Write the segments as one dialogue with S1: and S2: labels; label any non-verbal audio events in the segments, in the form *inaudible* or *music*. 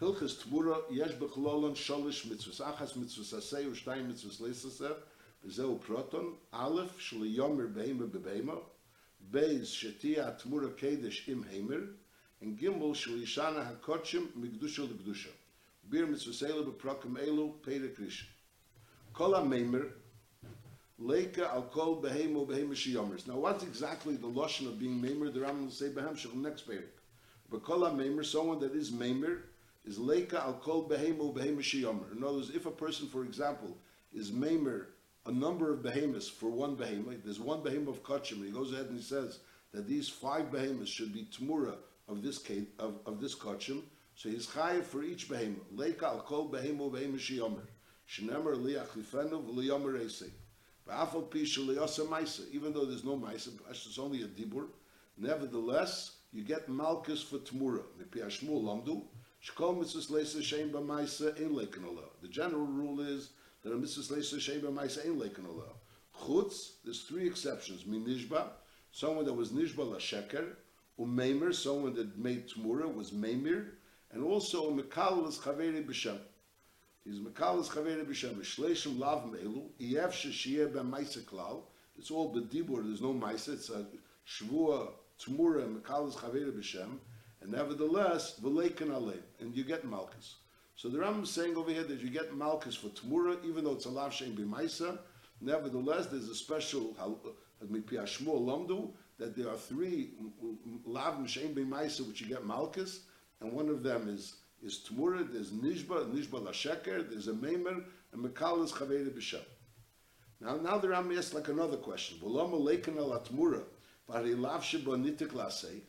S1: Hilchas Tmura, yesh bechlolon sholish mitzvus, achas mitzvus aseh, ushtayim mitzvus lesaseh, וזהו פרוטון, א', של יומר בהמה בבהמה, בייז שתהיה התמורה קדש עם המר, וגימל של ישנה הקודשים מקדושה לקדושה. ביר מצווסלו בפרוקם אלו פרק ראשון. כל המימר, leika al kol behemo behemo shiyomers. Now, what's exactly the lotion of being maimer? The Rambam will say behem shel next parak. But kol maimer, someone that is maimer, is leika al kol behemo behemo shiyomer. In other words, if a person, for example, is maimer a number of behemoths for one behemoth, there's one behemoth of kachim, he goes ahead and he says that these five behemoths should be tmura of this of, of this kachim, so he's chayiv for each behemoth. Leika al kol behemo behemo shiyomer. Shenemer liach lifenu v'liyomer esei. Even though there's no maisa, it's only a dibur. Nevertheless, you get malchus for tmura. The general rule is that a mitzvah leisa shem b'maisa ain't leikin Allah. Chutz, there's three exceptions. Minishba, someone that was nishba lasheker, umeimer, someone that made tmura was meimir, and also a mekal is chaveri b'shem. He's Mekalas Chavere B'Shem, Shleishim Lav Meilu, Yev Sheshiyeh Ben Maisa Klal, it's all B'dibur, there's no Maisa, it's a Shvua, Tmura, Mekalas Chavere B'Shem, and nevertheless, V'leikin Aleim, and you get Malchus. So the Rambam is saying over here that you get Malchus for Tmura, even though it's a Lav Shem B'Maisa, nevertheless, there's a special, Mipi Ashmur Lomdu, that there are three Lav Shem B'Maisa which you get Malchus, and one of them is is Tmura, there's Nishba, Nishba Lasheker, there's a Meimer, and Mekal is Chavere B'Shem. Now, now the Ram asks like another question. V'loma leiken al Tmura, v'hari lav sheba nitik lasei.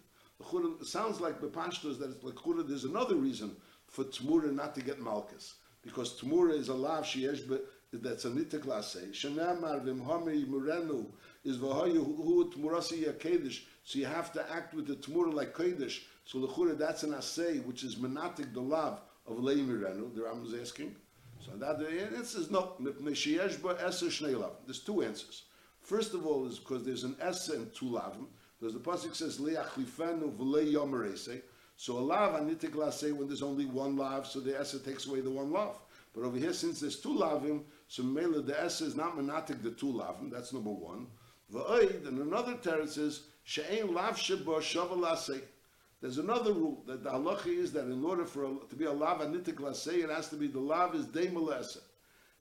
S1: Sounds like Bepashtos that it's like there's another reason for Tmura not to get Malkus. Because Tmura is a lav sheyesh that's a nitik lasei. Shenamar v'mhomi murenu is v'hoyu hu Tmurasi yakedesh. So you have to act with the Tmura like Kodesh. So lechura, that's an assay, which is menatik the lav of leimirenu. The Ram is asking. So that the answer is no. There's two answers. First of all, is because there's an essa and two lavim. Because the pasuk says leachlifenu v'lei yomerese. So a lav anitik say when there's only one lav, so the essa takes away the one lav. But over here, since there's two lavim, so mele the essa is not menatik the two lavim. That's number one. V'oid and another teretz says she'ein lav sheba shavalase. There's another rule that the halacha is that in order for a, to be a lav anitik lasei, it has to be the lav is lesa.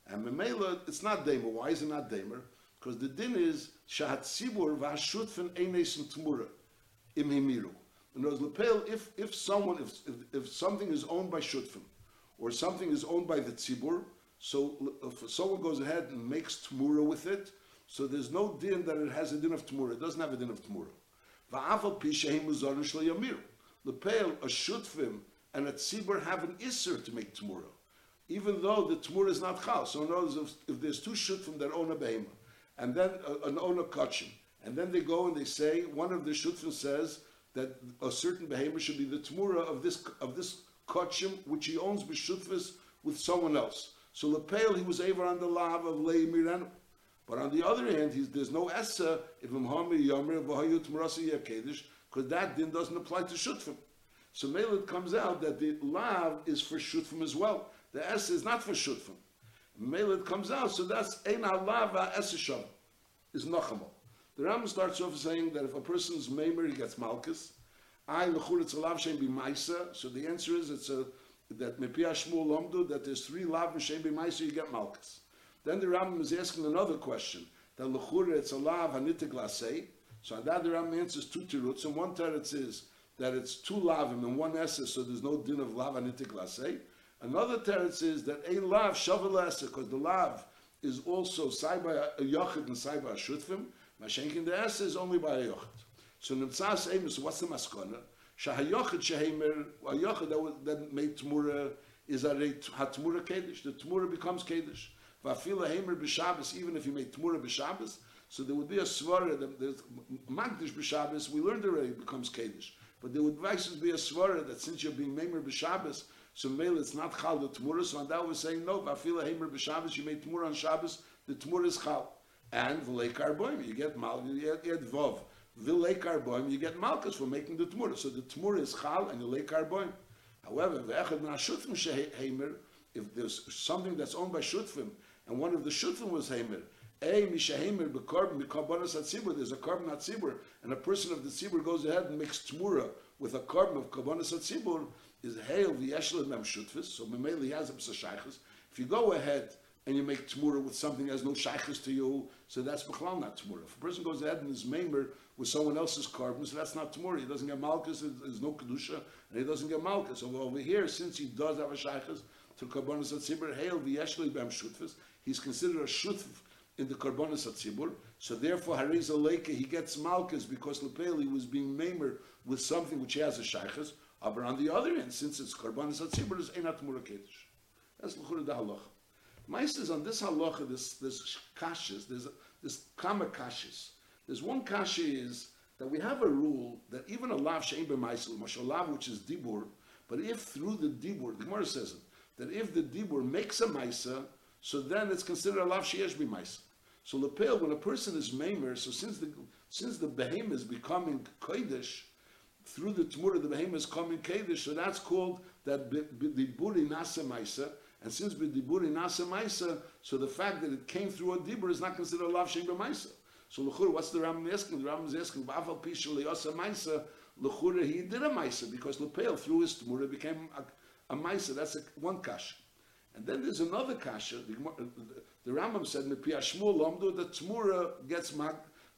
S1: And memela, it's not damer. Why is it not damer? Because the din is shahat sibur v'hashutfen einesim tmura im himiru. In other words, if if someone if, if, if something is owned by shutfim or something is owned by the tzibur, so if someone goes ahead and makes tmura with it, so there's no din that it has a din of tmura. It doesn't have a din of tmura. Va'afal pisheim uzorin shlo yamiru. Lepel, a shutfim, and a tzibur have an isser to make tmura, even though the tmura is not chal. So in other words, if, if there's two shutfim that own a behema, and then uh, an own a kachim, and then they go and they say, one of the shutfim says that a certain behema should be the tmura of this of this kachim, which he owns b'shutfis with someone else. So Lepel, he was able on the lav of Lei Miranu. But on the other hand, there's no essa if Muhammad Yomer v'hayut Tmurasi Yakedesh because that din doesn't apply to shutfim. So mele it comes out that the lav is for shutfim as well. The s is not for shutfim. Mele it comes out, so that's ein lava esisham is nachamo. The Ram starts off saying that if a person's maimer, he gets malchus. I lechur it's a lav shem b'maisa. So the answer is it's a that mepia shmuel lomdu that there's three lav shem b'maisa you get malchus. Then the Ram is asking another question that lechur it's a lav hanitik lasei. So that the Ram answers two tiruts, and one teretz is that it's two lavim and one essa, so there's no din of lav anitik lasei. Another teretz is that a lav essa, because the lav is also sai by a yochid and sai by a shutfim. Mashenkin the essa is only by a yochid. So nimtzas emes, what's the maskona? Shahayochid shehemer, a yochid that, that made tmura is a hatmura kedish. The tmura becomes kedish. Vafila hemer b'Shabbos, even if you made tmura b'Shabbos, so there would be a svara that there's magdish b'Shabbos. We learned already becomes kedish, but there would be a svara that since you're being memer b'Shabbos, so mele it's not chal the tmura. So that was saying no, v'afila hemer b'Shabbos. You made tmura on Shabbos. The tmura is chal, and v'lei karboim. You get mal. You get, you get vov. V'lei karboim. You get malchus for making the tmura. So the tmura is chal and the lei karboim. However, ve'echad min hashutfim shehemer, if there's something that's owned by shutfim, and one of the shutfim was hemer, a mishahemer bekorban bekarbonas atzibur. There's a carbon atzibur, and a person of the tzibur goes ahead and makes tmura with a carbon of karbonas atzibur. Is hail v'yeshel mem shutfis. So memeli has a shaychus. If you go ahead and you make tmura with something that has no shaychus to you, so that's b'chlal not tmura. If a person goes ahead and is memer with someone else's carbon, so that's not tmura. He doesn't get malchus. There's no kedusha, and he doesn't get malchus. So over here, since he does have a shaychus to karbonas atzibur, hail v'yeshel mem shutfis. He's considered a shutf in the karbonas atzibur. So therefore, Hariza Leike, he gets malchus because Lepeli was being memer with something which has a shaychus. But on the other end, since it's karbanis atzibur, is einat murakedesh. That's l'chura da halacha. Meist is on this halacha, this this kashis, there's this kama kashis. There's one kashi is that we have a rule that even a lav she'en b'maisel, mashal lav which is dibur, but if through the dibur, the Gemara says it, that if the dibur makes a maisa, so then it's considered a lav she'esh b'maisel. So lepel, when a person is maimer, so since the since the behemoth is becoming kodesh, through the Tmura, the behemoth is coming Kedish, so that's called that the Buri Nasa Maisa. And since the Buri Nasa Maisa, so the fact that it came through a Dibur is not considered a Lav Shem Maisa. So Lechura, what's the Rambam asking? The Rambam is asking, Ba'afal Pisha Leosa Maisa, Lechura, he did a Maisa, because Lepel, through his Tmura, became a, a Maisa. That's a, one Kasha. And then there's another Kasha, the, the, the Rambam said, Mepi Ashmur Lomdu, the Tmura gets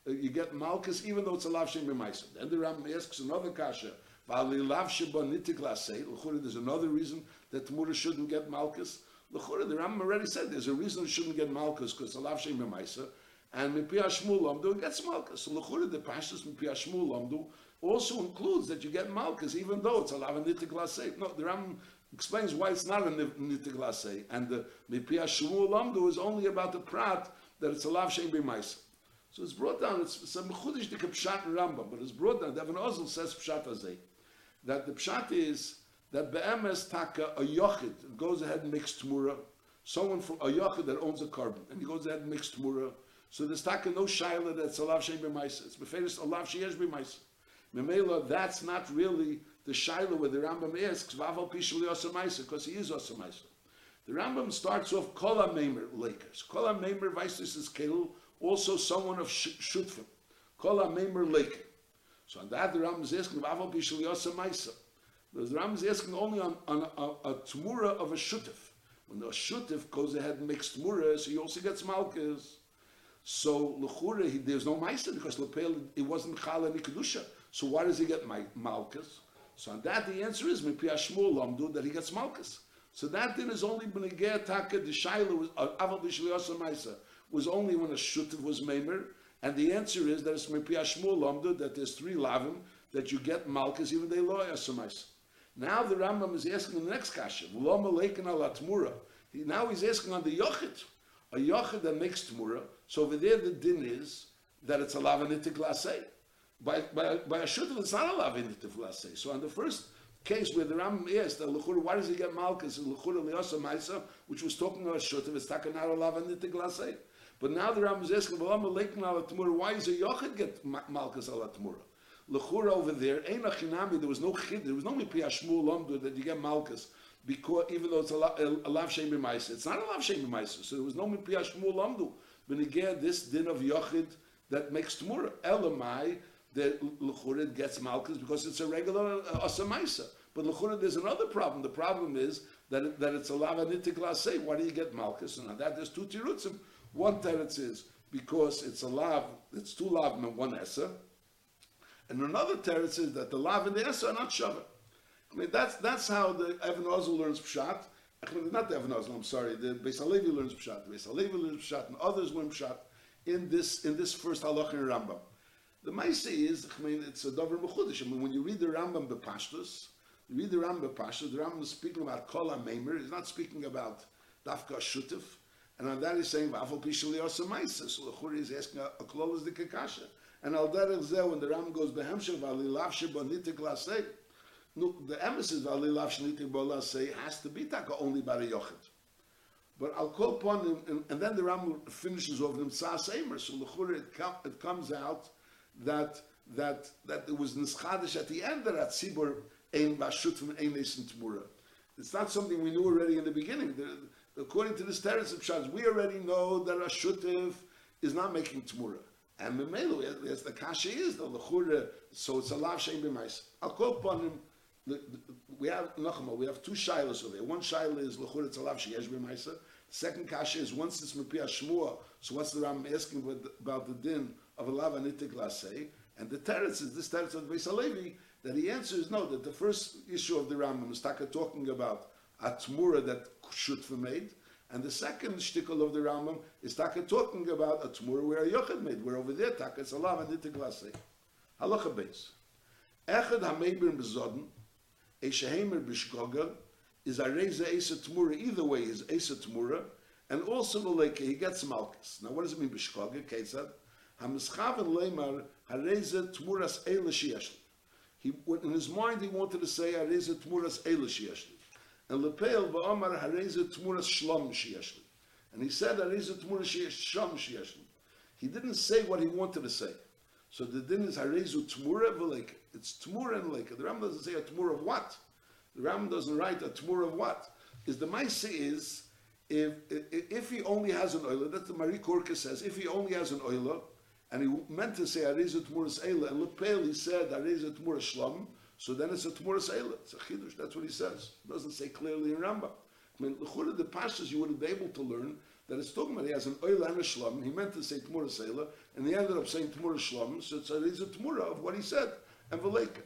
S1: Uh, you get malchus even though it's a lav b'maisa. Then the Ram asks another kasha. There's another reason that Tamura shouldn't get. L'chura, the Ram already said there's a reason it shouldn't get malchus because a lav shem b'maisa. And mipi it gets malchus. So l'chura, the pashtus mipi lamdu also includes that you get malchus even though it's a lav nitik. No, the Ram explains why it's not a nitik. And uh, the mipi hashmul lamdu is only about the prat that it's a lav shem b'maisa. So it's brought down, it's, a mechudish the pshat Rambam, but it's brought down, Devin Ozel says pshat azay, that the pshat is that be'emes taka a yochid goes ahead and makes tmura, someone from a yochid that owns a carbon, and he goes ahead and makes tmura, so there's taka no shaila that's a lav shem b'maisa, it's befetis a lav sheyesh b'maisa. Memela, that's not really the shaila where the Rambam asks, vaval pishul yosamaisa, because he is yosamaisa. The Rambam starts off kol ha-meimer lakers. Kol ha-meimer vaisis is kelu, also someone of Shutfim. Kol HaMeimer Lake. So on that, the Ram is asking, Vaval Bishal Yosa Maisa. The Ram is asking only on, on a, a, Tmura of a Shutif. When the Shutif goes ahead and makes Tmura, so he also gets Malkas. So L'chura, there's no Maisa because Lepel, it wasn't Chal and Kedusha. So why does he get Malkas? So on that, the answer is Mipi Ashmul Lamdu, that he gets Malkas. So that din is only B'negeh Taka, the Shaila was uh, Aval Bishal Yosa Maisa was only when a shutiv was meimer, and the answer is that it's mepi ashmul lamda that there's three lavim that you get malchus even they loy asamais. Now the Rambam is asking the next kasha, v'loma leikin al atmura. Now he's asking on the yochid, a yochid that makes tmura. So over there the din is that it's a lavanitik lasei. By, by, by a shutiv it's not a lavanitik lasei. So on the first case where the Ram asked, the Lechura, why does he get Malchus? Lechura Liyasa Maisa, which was talking about Shutim, it's Takanara Lavanitik Lasei. But now the Ram is asking, why is a Yochid get Malchus al Atmura? Lechura over there, Ein Achinami, there was no Chid, there was no Mipi Ashmul Lomdu that you get Malchus, because even though it's a, a, a Lav Shem B'maisa, it's not a Lav Shem B'maisa, so there was no Mipi Ashmul Lomdu. But again, this din of Yochid that makes Tmura. Elamai, the Lechura gets Malchus because it's a regular uh, Asamaisa. But Lechura, there's another problem. The problem is that, it, that it's a Lava Nitik say, why do you get Malchus? And on that, there's two Tirutzim. One teretz is because it's a lav, it's two lav and one essa. And another teretz is that the lav and the essa are not shava. I mean, that's, that's how the Evan Ozel learns pshat. Not the Evan Ozel, I'm sorry, the Beis Halevi learns pshat. The Beis Halevi learns pshat and others learn pshat in this, in this first halach in Rambam. The Maisa is, I mean, it's a dover mechudish. I mean, when you read the Rambam bepashtus, you read the Rambam bepashtus, the Rambam is speaking about kol ha-meimer, he's not speaking about dafka shutif, and on that he's saying, V'afal pishali osamaisa. So the Churi is asking a, a klol the kakasha. And al derech zeh, when the Ram goes behemshel, v'ali lavshe bonitik lasei, no, the emphasis v'ali lavshe nitik bo lasei has to be taka only by the yochid. But I'll call upon him, and, and then the Ram finishes off him tzas emer. So the Churi, it, com, it comes out that that that it was nischadish at the end that Tzibur ein vashutfim ein nesin tmura. It's not something we knew already in the beginning. The, according to this teretz of Shaz, we already know that a shutif is not making tmura. And Memelo, as the kasha is, the lechura, so it's a lav shein b'mais. I'll call upon him. We have Nachma, we have two shilas over there. One shilah is lechura it's a lav sheyesh b'maisa. Second kasha is once it's mepia shmua. So what's the Ram asking about the din of a lav anitik lasei? And the teretz is this teretz of the Beis Halevi that he answers no. That the first issue of the Rambam is taka talking about a tmura that should be made. And the second shtickle of the Rambam is Taka talking about a Tmur where a Yochid made, where over there Taka it's a Lav and Nitiglase. Halacha base. Echad HaMeibir Bezoden, a Shehemer Bishgoga, is a Reza Esa Tmura, either way is Esa Tmura, and also the Leke, he gets Malkus. Now what does it mean Bishgoga, Ketzad? HaMischaven Tmuras He, in his mind he wanted to say HaReza Tmuras Eila Shieshli. And Lepel v'Omar Hareza Tmuras Shlom Shiyeshli. And he said Hareza Tmuras Shlom Shiyeshli. He didn't say what he wanted to say. So the din is Harezu Tmura v'Leke. It's Tmura and Leke. The Ram doesn't say a Tmura of what. The Ram doesn't write a Tmura of what. Is the Maisa is if, if he only has an oiler, that's the Marie Korka says, if he only has an oiler, and he meant to say Areza Tmuras Eila, and Lepel he said Areza Tmuras Shlom, so then it's a Tmuras Eila. It's a Chidush, that's what he says. It doesn't say clearly in Rambam. I mean, the the Pashas you would be able to learn that it's talking about he has an oil and a shlom. He meant to say Tmuras Eila, and he ended up saying Tmuras Shlom, so it's a, it's a Tmura of what he said, and Veleka.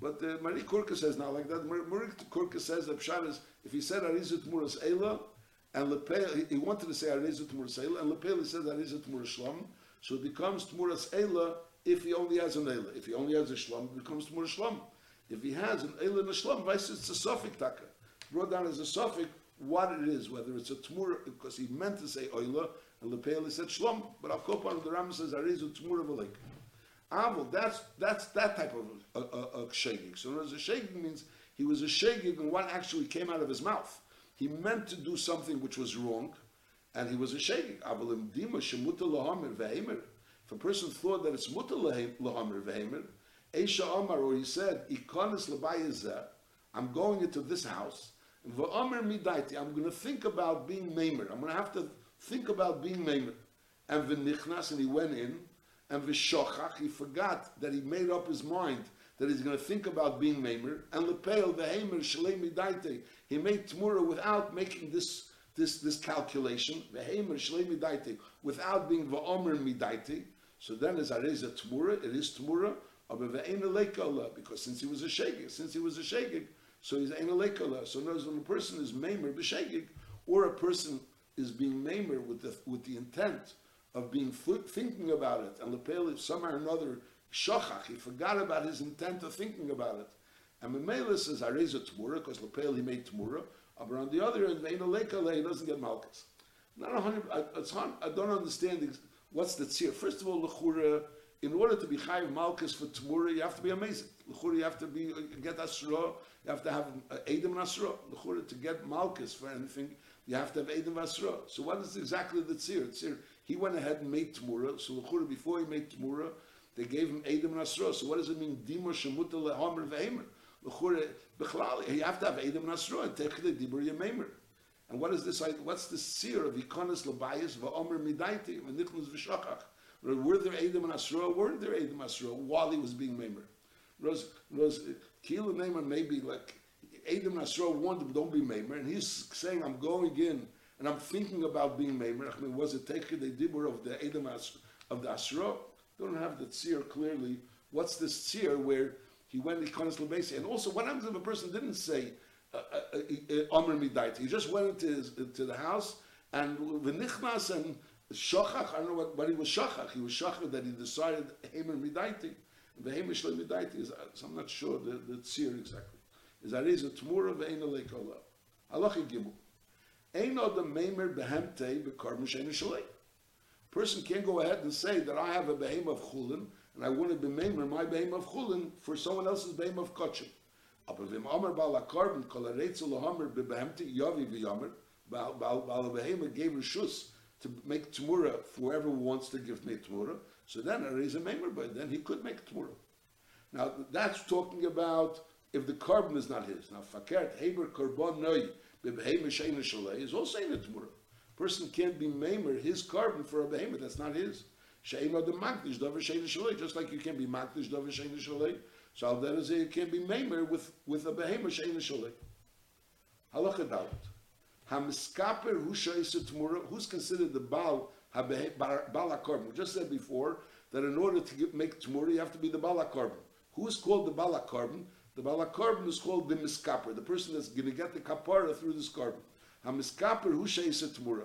S1: But uh, Marie Kurka says not like that. Marie Kurka says that Pshat is, if he said Ariza Tmuras Eila, and Lepel, he wanted to say Ariza Tmuras Eila, and Lepel he said Ariza Tmuras Shlom, so it becomes Tmuras Eila if he only has an Eila. If he only has a Shlom, it becomes Tmuras Shlom. If he has an Eila and a Shlom, vice it's a Sophic Taka. Brought down as a Sophic what it is, whether it's a Tmura, because he meant to say Eila, and Lepel he said Shlom, but Al Kopan the Ram says Ariza Tmura Velek. Ah, Avil, that's that's that type of a, a, a shegig. So as a shegig means he was a shegig and what actually came out of his mouth. He meant to do something which was wrong, and he was a vehemer. If a person thought that it's muta lahamer vehemer, Esha Omar, or he said, Ikonis I'm going into this house, v'omer midaiti, I'm going to think about being maimer. I'm going to have to think about being maimer. And v'nichnas, and he went in, and v'shochach, he forgot that he made up his mind that he's going to think about being maimer, and lepeil v'hemer shalei midaiti, he made tmura without making this this this calculation, without being v'omer midaiti, so then as a tmura, it is tmura, because since he was a shegig, since he was a shegig, so he's ein leikola. So notice when a person is maimer b'shegig, or a person is being maimer with the with the intent of being thinking about it, and lepel somehow or another shachach, he forgot about his intent of thinking about it. And Memela says areza tmura because lepel he made tmura, but on the other end, ein leikola he doesn't get malchus. Not a hundred. Hard. I don't understand what's the tzir. First of all, lechura in order to be chayiv malchus for Tmura, you have to be amazing. L'chura, you have to be get asra. You have to have uh, edim and asra. L'chura, to get malchus for anything, you have to have edim and asra. So what is exactly the tzir? tzir he went ahead and made Tmura. So l'chura, before he made Tmura, they gave him edim and asra. So what does it mean? Dima shemuta lehamer vehemer. You have to have edim and asra. Take the dibur yememer. And what is this? What's the seer of ikonis labayis va'omer midaiti v'nichlus v'shachach? Were there Edom and Asra? Weren't there Edom and Asra while he was being Maimer? Rose, Rose, Kila Maimer maybe like Edom and Asra warned him, don't be Maimer. And he's saying, I'm going in and I'm thinking about being Maimer. I mean, was it taken the Dibur of the Edom of the Asra? Don't have the seer clearly. What's this seer where he went to Konis Lebesi? And also, what happens if a person didn't say Amr uh, uh, uh, Midait? He just went into, his, into the house and V'nichmas and Shachach, I don't know what, what he was Shachach. He was Shachach that he decided Hamer Midaiti. The Hamer Shle Midaiti is, so I'm not sure the, the tzir exactly. Is that is a Tmura ve'ena leikola. Halachi Gimel. Ein odam meimer behemte bekarm shein shalei. Person can't go ahead and say that I have a behem of chulin and I want to be meimer my behem of chulin for someone else's behem of kachim. Aber vim amar bal akarben kol aretzu lohamer bebehemte yavi v'yamer bal bal behem gave reshus to make Tmura for whoever wants to give me Tmura. So then there is a member, but then he could make Tmura. Now that's talking about if the carbon is not his. Now, fakert heber korban noi bebehemer sheina shalei is also in a tmura. Person can't be mamer his carbon for a behemoth that's not his. Sheina the makdish davar sheina shalei, just like you can't be makdish davar sheina shalei. So al is it can't be mamer with with a behemoth sheina shalei. Halacha dalit. Hamiskaper hu. Who's considered the baal bala carbon? We just said before that in order to get, make tmura, you have to be the bala carbon. Who is called the bala carbon? The bala carbon is called the miskaper, the person that's going to get the kapara through this carbon. Hamiskaper hu sheisa tmura.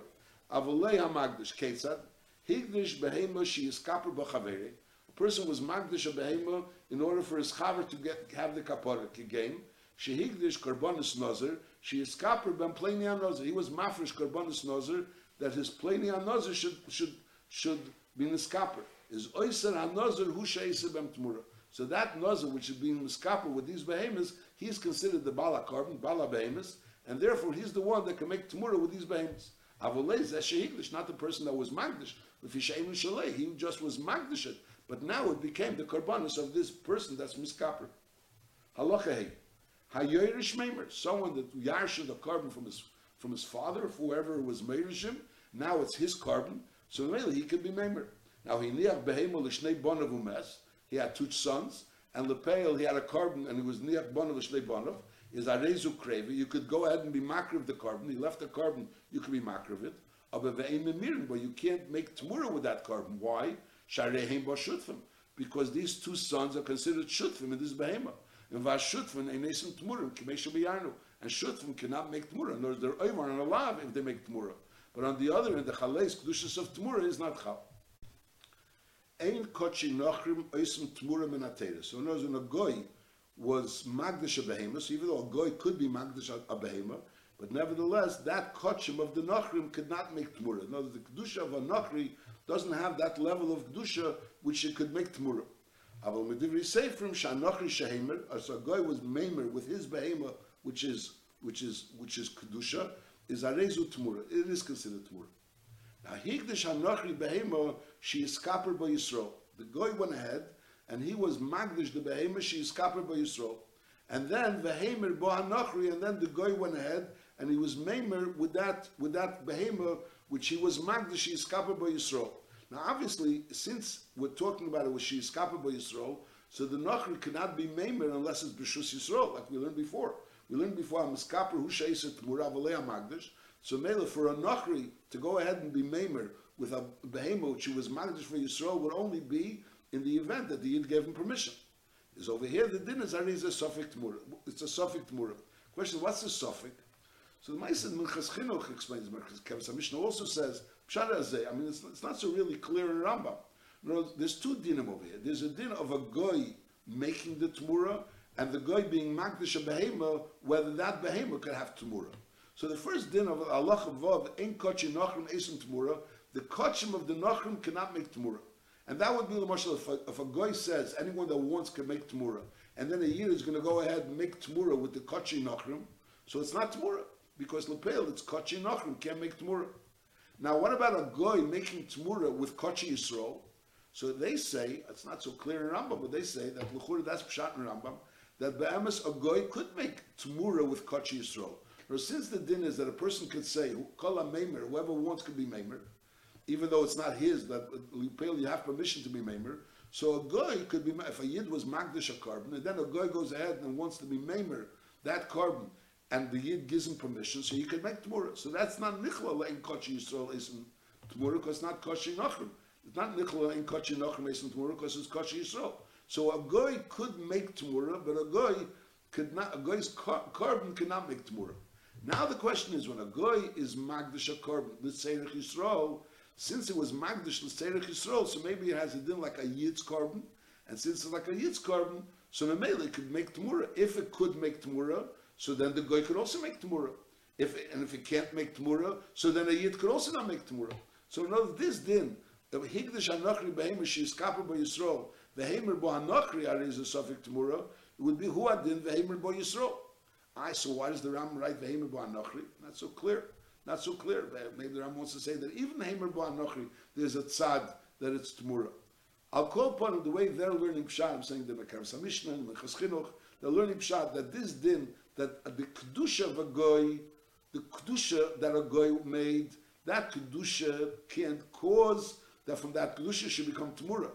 S1: Avolei hamagdish ketzad. Higdish behema she is kaper b'chavere. A person was magdish a behema in order for his chaver to get have the kapara again. She higdish karbonis nozer. She is kaper ben plenia nozer. He was mafresh karbonis nozer that his plenia nozer should should should be niskaper. Is oiser hanozer hu sheisa ben tmura. So that nozer which is being niskaper with these behemoths, he is considered the bala carbon, bala behemoths, and therefore he's the one that can make tmura with these behemoths. Avolei zeh not the person that was magdish. He just was magdish but now it became the karbanis of this person that's miskaper. Halacha Hayoirish Meimer, someone that yarsha the carbon from his from his father, whoever was Meirishim, now it's his carbon, so really he could be Meimer. Now he niach behemel l'shnei bonav umes, he had two sons, and lepeil he had a carbon, and he was niach bonav l'shnei bonav, is arezu krevi, you could go ahead and be makriv the carbon, he left the carbon, you could be makriv it, but you can't make tmura with that carbon. Why? Because these two sons are considered shutfim in this behema. And vashutfim einesim tmurim kimesha biyarnu. And shutfim cannot make tmura. Nor they're oivar and alav if they make tmura. But on the other hand, the chales kedushas of tmura is not chal. Ein kochi tmura minatera. So in other words, when a goy was magdash a behema, so even though a goy could be magdash a behema, but nevertheless, that kochim of the Nachrim could not make Tmura. In other words, the Kedusha of a Nachri doesn't have that level of Kedusha which it could make Tmura. Aval Medivri say from Shanachri Shehemer, as a guy was Maimer with his Behema, which is which is which is Kedusha, is Arezu Tmura. It is considered Tmura. Now Higdash Hanachri Behema, she is kaper by Yisrael. The guy went ahead and he was Magdish the Behema, she is kaper by Yisrael. And then Vehemer Bo Hanachri, and then the guy went ahead and he was maimer with that with that behemoth which he was magdash iskapa by Yisrael. Now, obviously, since we're talking about it with she iskapa by Yisrael, so the nachri cannot be maimer unless it's b'shus Yisrael, like we learned before. We learned before Amiskaper who sheiset tmura magdash. So mele for a nachri to go ahead and be maimer with a behemoth he was magdash for Yisrael would only be in the event that the Yid gave him permission. Is over here the din is a suffix tmura. It's a suffix tmura. Question: What's the suffix? So the Ma'asid Minchas Chinuch explains Minchas Kevis. Mishnah also says Pshat I mean, it's, it's, not so really clear in Rambam. You know, there's two dinim over here. There's a din of a goy making the tmura, and the goy being magdish a behema, whether that behema could have tmura. So the first din of Allah Vav, ein kochim nachrim esim tmura, the kochim of the nachrim cannot make tmura. And that would be the marshal if a, if a guy says anyone that wants can make tmura, and then a year is going to go ahead and make tmura with the kochi nachrim, so it's not tmura because lepel it's kochi nachrim can't make tmura. Now, what about a goy making tmura with kochi yisrael? So they say it's not so clear in Rambam, but they say that l'chura that's pshat in Rambam that be'emes a goy could make tmura with kochi yisrael. Now, since the din is that a person could say kol meimer, whoever wants could be meimer, even though it's not his, that lepel you have permission to be meimer. So a goy could be if a yid was magdish a carbon, and then a goy goes ahead and wants to be meimer that carbon and the Yid gives him permission, so he can make Tmura. So that's not Nichla in Kochi Yisrael Esim Tmura, because it's not Kochi Nachrim. It's not Nichla in Kochi Nachrim Esim Tmura, because it's Kochi Yisrael. So a goy could make Tmura, but a goy could not, a goy's carbon cannot make Tmura. Now the question is, when a goy is Magdash a carbon, L'Tzeirich Yisrael, since it was Magdash L'Tzeirich Yisrael, so maybe it has a din like a Yid's carbon, and since it's like a Yid's carbon, so Mamela could make Tmura. If it could make Tmura, so then the goy could also make Tmura. If, and if he can't make Tmura, so then a Yid could also not make Tmura. So in this din, the Higdash Anachri Behemer Shiskaper Bo Yisrael, Vehemer Bo Anachri Are is a Suffolk Tmura, it would be Hu Adin Vehemer Bo Yisrael. I so why does the Ram write Vehemer Bo Anachri? Not so clear. Not so clear. Maybe the Ram wants to say that even Vehemer Bo Anachri, there's a tzad that it's Tmura. I'll call upon the way they're learning Pshat, I'm saying the Mekar Samishna, the Minchas Chinuch, they're learning pshat that this din that the kedusha of a goy, the kedusha that a goy made, that kedusha can't cause that from that kedusha should become tamura.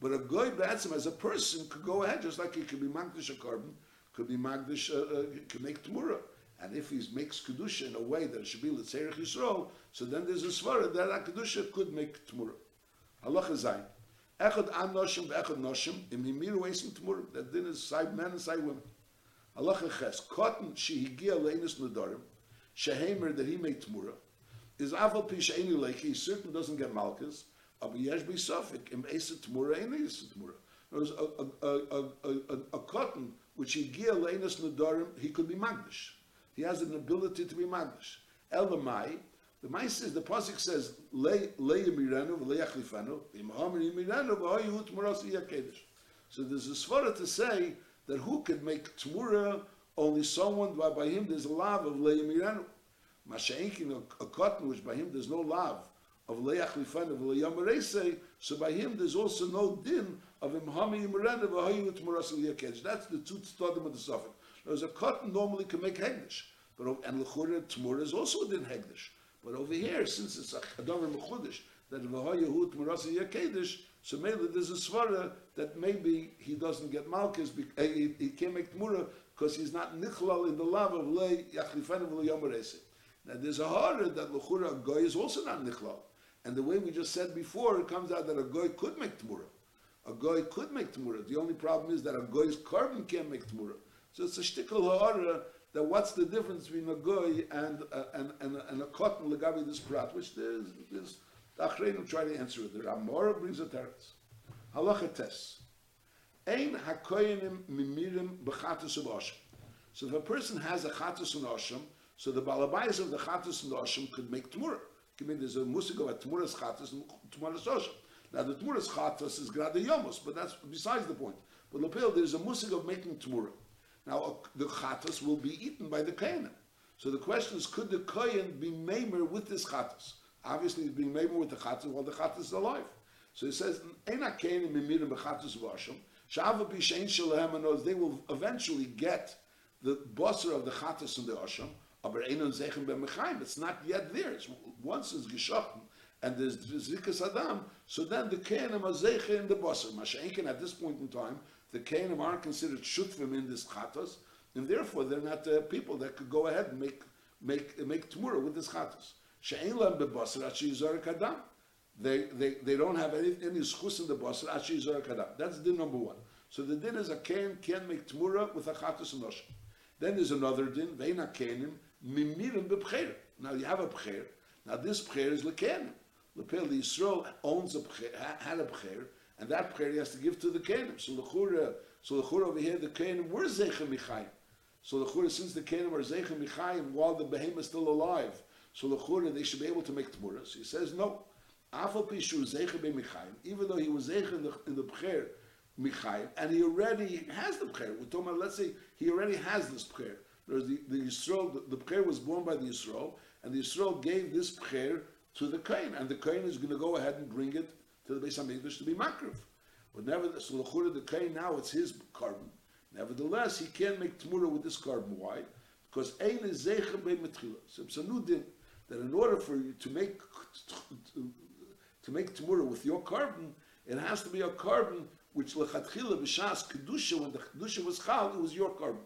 S1: But a goy b'atzim as a person could go ahead, just like he could be magdish a carbon, could be magdish, uh, uh, could make tamura. And if he makes kedusha in a way that it should be l'tzerich yisrael, so then there's a svara that that kedusha could make tamura. Halacha zayin. Echad an noshim ve'echad noshim im himiru esim tamura. That din is side men and side women. Halacha ches. Cotton shehigia leinus nedarim, shehemer that he made tamura, is aval pi she'eni leiki, he certainly doesn't get malchus, aber yesh be sofik, im esim tamura, eni esim tamura. There's a, a, a, a, a, cotton which he gia leinus nedarim, he could be magdish. He has an ability to be magdish. El v'mai, the mice says the pasuk says le le miranu le yachlifanu imhamer miranu v'hoyu tmuras yakedesh. So there's a svara to say that who could make tmura only someone by, by him there's a lav of le miranu. Masha'inkin a, a cotton which by him there's no lav of le yachlifanu le yamarese. So by him there's also no din of imhamer miranu v'hoyu tmuras yakedesh. That's the two tzadim of the suffix. There's a cotton normally can make hegdish, but and lechura tmura is also din hegdish. But over here, since it's a chadavar mechudish, that v'hayahut merasa yakedesh, so maybe there's a svara that maybe he doesn't get malchus, he, he can't make tmura because he's not nichlal in the love of lei yachlifenu v'leyomerese. Now there's a harder that lechura a goy is also not nichlal, and the way we just said before, it comes out that a goy could make tmura. A goy could make tmura. The only problem is that a goy's carbon can't make tmura. So it's a shtickle harder that what's the difference between a goy and uh, and, and, and a cotton legabi this prat, which there's there's the Achreinu try to answer it. The Ramora brings a teretz. Halacha tes. Ein hakoyenim mimirim b'chatus of. So if a person has a chatus and so the balabais of the chatus and could make tmura. I mean, there's a musik of a tmuras chatus and tmuras osham. Now the tmuras chatus is grada yomos, but that's besides the point. But lapel, there's a musik of making tmura. Now, the chatas will be eaten by the kohenim. So the question is, could the kohen be maimer with this chatas? Obviously, he's being maimer with the chatas while the chatas is alive. So he says, "Ena kohenim mimirim b'chatas v'asham shava b'shein shalahem knows they will eventually get the bosser of the chatas and the asham, aber enon zeichem b'mechaim. It's not yet there. It's, once it's geschochten and there's zikas adam, so then the kohenim are in the bosser. Masha'inkin at this point in time, the Kainim aren't considered shutfim in this chatos, and therefore they're not uh, people that could go ahead and make make make tmura with this chatos. She'ein lam bebasar kadam. They, they, they don't have any, any schus in the basar ashi yizar kadam. That's din number one. So the din is a kain can't make tmura with a chatos and oshim. Then there's another din, veina kainim mimirim bebcher. Now you have a bcher. Now this bcher is lekanim. Lepel, Yisrael owns a bcher, had a bcher, and that prayer he has to give to the Kenim. So the so the Chura over here, the Kenim were Zeichem Michayim. So the Chura, since the Kenim are Zeichem Michayim while the behemoth is still alive, so the Chura, they should be able to make Tmuras. He says, no. Afal Pishu Zeichem Michayim, even though he was Zeichem in the, in the prayer, Michayim, and he already has the prayer. We're talking about, let's say, he already has this prayer. There's the, the Yisrael, the, the was born by the Yisrael, and the Yisrael gave this prayer to the Kain, and the Kain is going to go ahead and bring it to the Beis Hamikdash to be makriv. But nevertheless, so the the Kain now it's his carbon. Nevertheless, he can't make tmura with this carbon. Why? Because ein is zeichem be'metchila. So it's a new din that in order for you to make to, make tmura with your carbon, it has to be a carbon which lechatchila b'shas kedusha when the kedusha was chal, it was your carbon.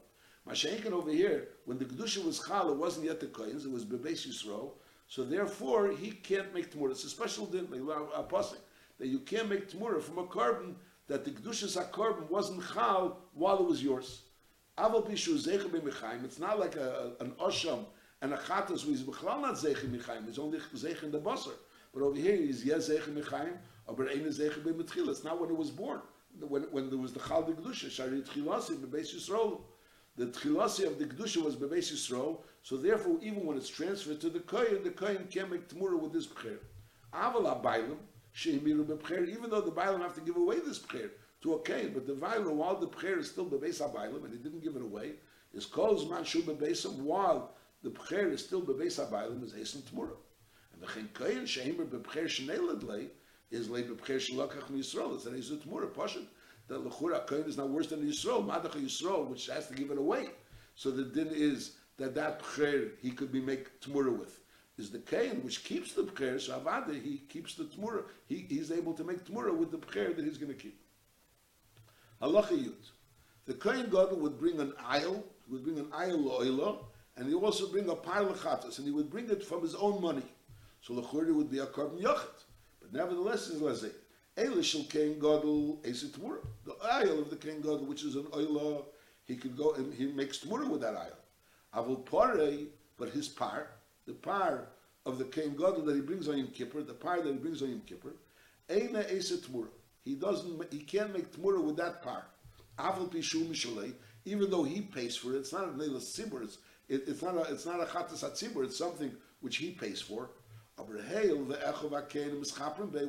S1: Mashenkin over here, when the kedusha was chal, it wasn't yet the kohen's, it was bebeis yisrael. So therefore, he can't make tmura. It's a special din, like apostle that you can't make tmura from a carbon that the kedushas carbon wasn't chal while it was yours. It's not like a, an osham and a chatas who is b'chlal not zeicha b'mechaim. It's only zeicha in the basar. But over here he's yes zeicha b'mechaim, but ein zeicha b'metchila. It's not when it was born. When, when there was the chal the kedusha, sharit chilasi b'beis yisrael. The tchilasi of the kedusha was b'beis yisrael. So therefore, even when it's transferred to the kohen, the kohen can't make tmura with this b'cher. Aval abaylim even though the Bailam have to give away this prayer to a Kain, but the Bailam, while the prayer is still the Beis HaBailam, and he didn't give it away, is called Man Shu Bebeisam, while the prayer is still Bebeis HaBailam, is Esim Tmura. And the Chen Kain, Shehimer Beprayer Shnei Ledlei, is lay Beprayer Shalakach Yisrael, it's an Esim Tmura, Pashat. that Lechura Kohen is not worse than Yisrael, Madach Yisrael, which has to give it away. So the din is that that Pcher he could be make Tmura with. Is the Kain which keeps the Pcher, so Avada, he keeps the Tmura. He, he's able to make Tmura with the Pcher that he's going to keep. Halacha Yud. The Kohen God would bring an aisle, would bring an aisle lo'ila, and he also bring a pile of chatas, and he would bring it from his own money. So Lechura would be a carbon yachet. But nevertheless, is Lazay. Eile shel Kohen Gadol esit. The aisle of the Kohen Gadol, which is an oila, he could go and he makes Tmura with that aisle. Avul Parei, but his par, the par of the Kohen Gadol that he brings on Yom Kippur, the par that he brings on Yom Kippur, Eina esit He doesn't, he can't make Tmura with that par. Avul Pishu Mishalei, even though he pays for it, it's not a Neila Sibur, it, it's not a, it's not a Chatas Atzibur, it's something which he pays for. The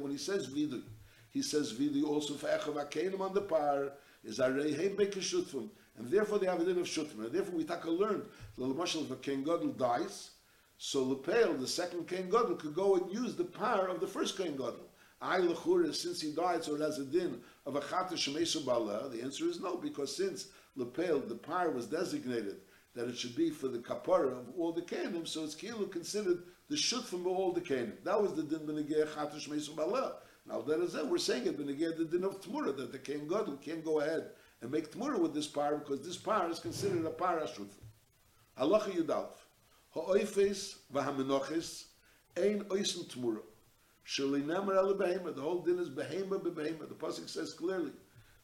S1: when he says Vidu, he says Vidu also for Echov Akenim on the par, is Arei Heim Beke Shutfim, and therefore they have a din of Shutfim, and therefore we take a learn, the Lamashal, if a King Gadol dies, so Lepel, the second King Gadol, could go and use the par of the first King Gadol. I lechura, since he died, so it has a din of a chata shemesu bala. The answer is no, because since lepel, the par was designated that it should be for the kapara of all the kanim, so it's kilu considered the shut from all the kanim. That was the din benegeh chata shemesu bala. Now that is it. We're saying it benegeh the din of tmura that the kain gadol can't go ahead and make tmura with this par because this par is considered a par ashut. Halacha yudalf ha'oifes v'hamenoches ein oisen tmura. Shalinamar el behema. The whole din is behema behema. The pasuk says clearly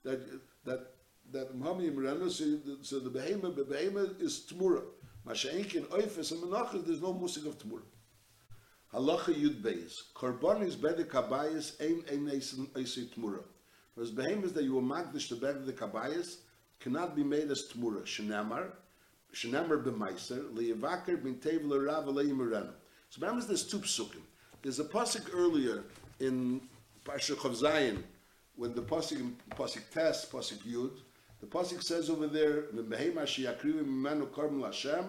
S1: that that that Muhammad Imrana, so, so the behema behema is tmura. Masha'inkin oifes and menachas. There's no musik of tmura. Halacha yud beis. Korban is better kabayis ein ein eisen eisen tmura. Whereas behema is that you will magdish the better the kabayis cannot be made as tmura. Shenamar. Shenamar b'maiser liyevaker bin tevel rav aleimirana. So remember there's two psukim. There's a pasuk earlier in Parsha Chav Zayin when the pasuk pasuk Tes pasuk Yud, the pasuk says over there, "V'behema sheyakrivu mimenu korban Lashem."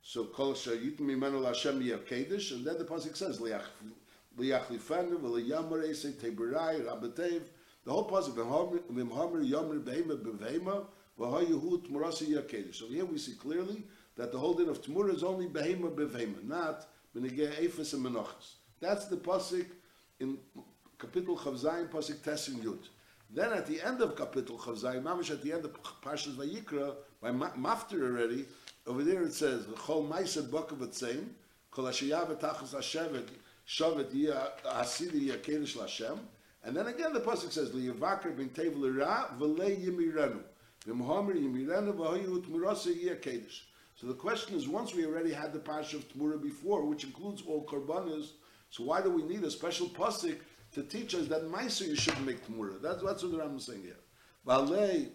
S1: So kol shayit mimenu Lashem yakedesh, and then the pasuk says liyachlifanu v'liyamar esei teberai rabatev. The whole pasuk v'mhamer yomer behema b'vehema v'hayehu tmurasi yakedesh. So here we see clearly that the whole din of tmura is only behema b'vehema, not b'negeh efes and menachas. That's the pasuk in Kapitel Chavzayim, pasuk Tesin Yud. Then at the end of Kapitel Chavzayim, mamish at the end of Parshas Vayikra, by Mafter already, over there it says, "Chol Ma'aser Bokav Atzein, Kol Hashayav Tachas Hashevet, Shavet Yia Hasidi Yakedesh Lashem." And then again the pasuk says, "Liyavaker bin Tevel Ra V'lei Yimirenu, V'mhomer Yimirenu V'hoyu Tmurasa Yakedesh." So the question is, once we already had the Parsha of Tmura before, which includes all korbanos, so why do we need a special pasuk to teach us that Meiser you shouldn't make Tmura? That's, that's what the Ram is saying here. Valei,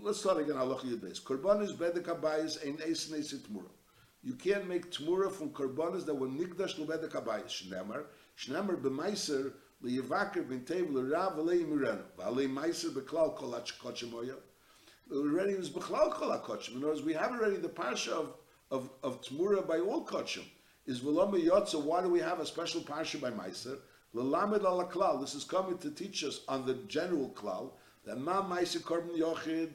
S1: let's start again. Halacha Yudbeis. Korbanos bedek abayis ein eis neis Tmura. You can't make Tmura from korbanos that were nigdash lebedek abayis. Shnemer, shnemer b'Meiser liyevaker bin tev l'rav v'lei mirenu. Valei Meiser beklal kol ha'chkochemoya. Already it was beklal kol ha'kochim. In other words, we have already the parsha of of, of Tmura by all kochim is Velama Yotza. Why do we have a special parsha by Meiser? Lelamed ala klal. This is coming to teach us on the general klal that ma Meiser korban yochid.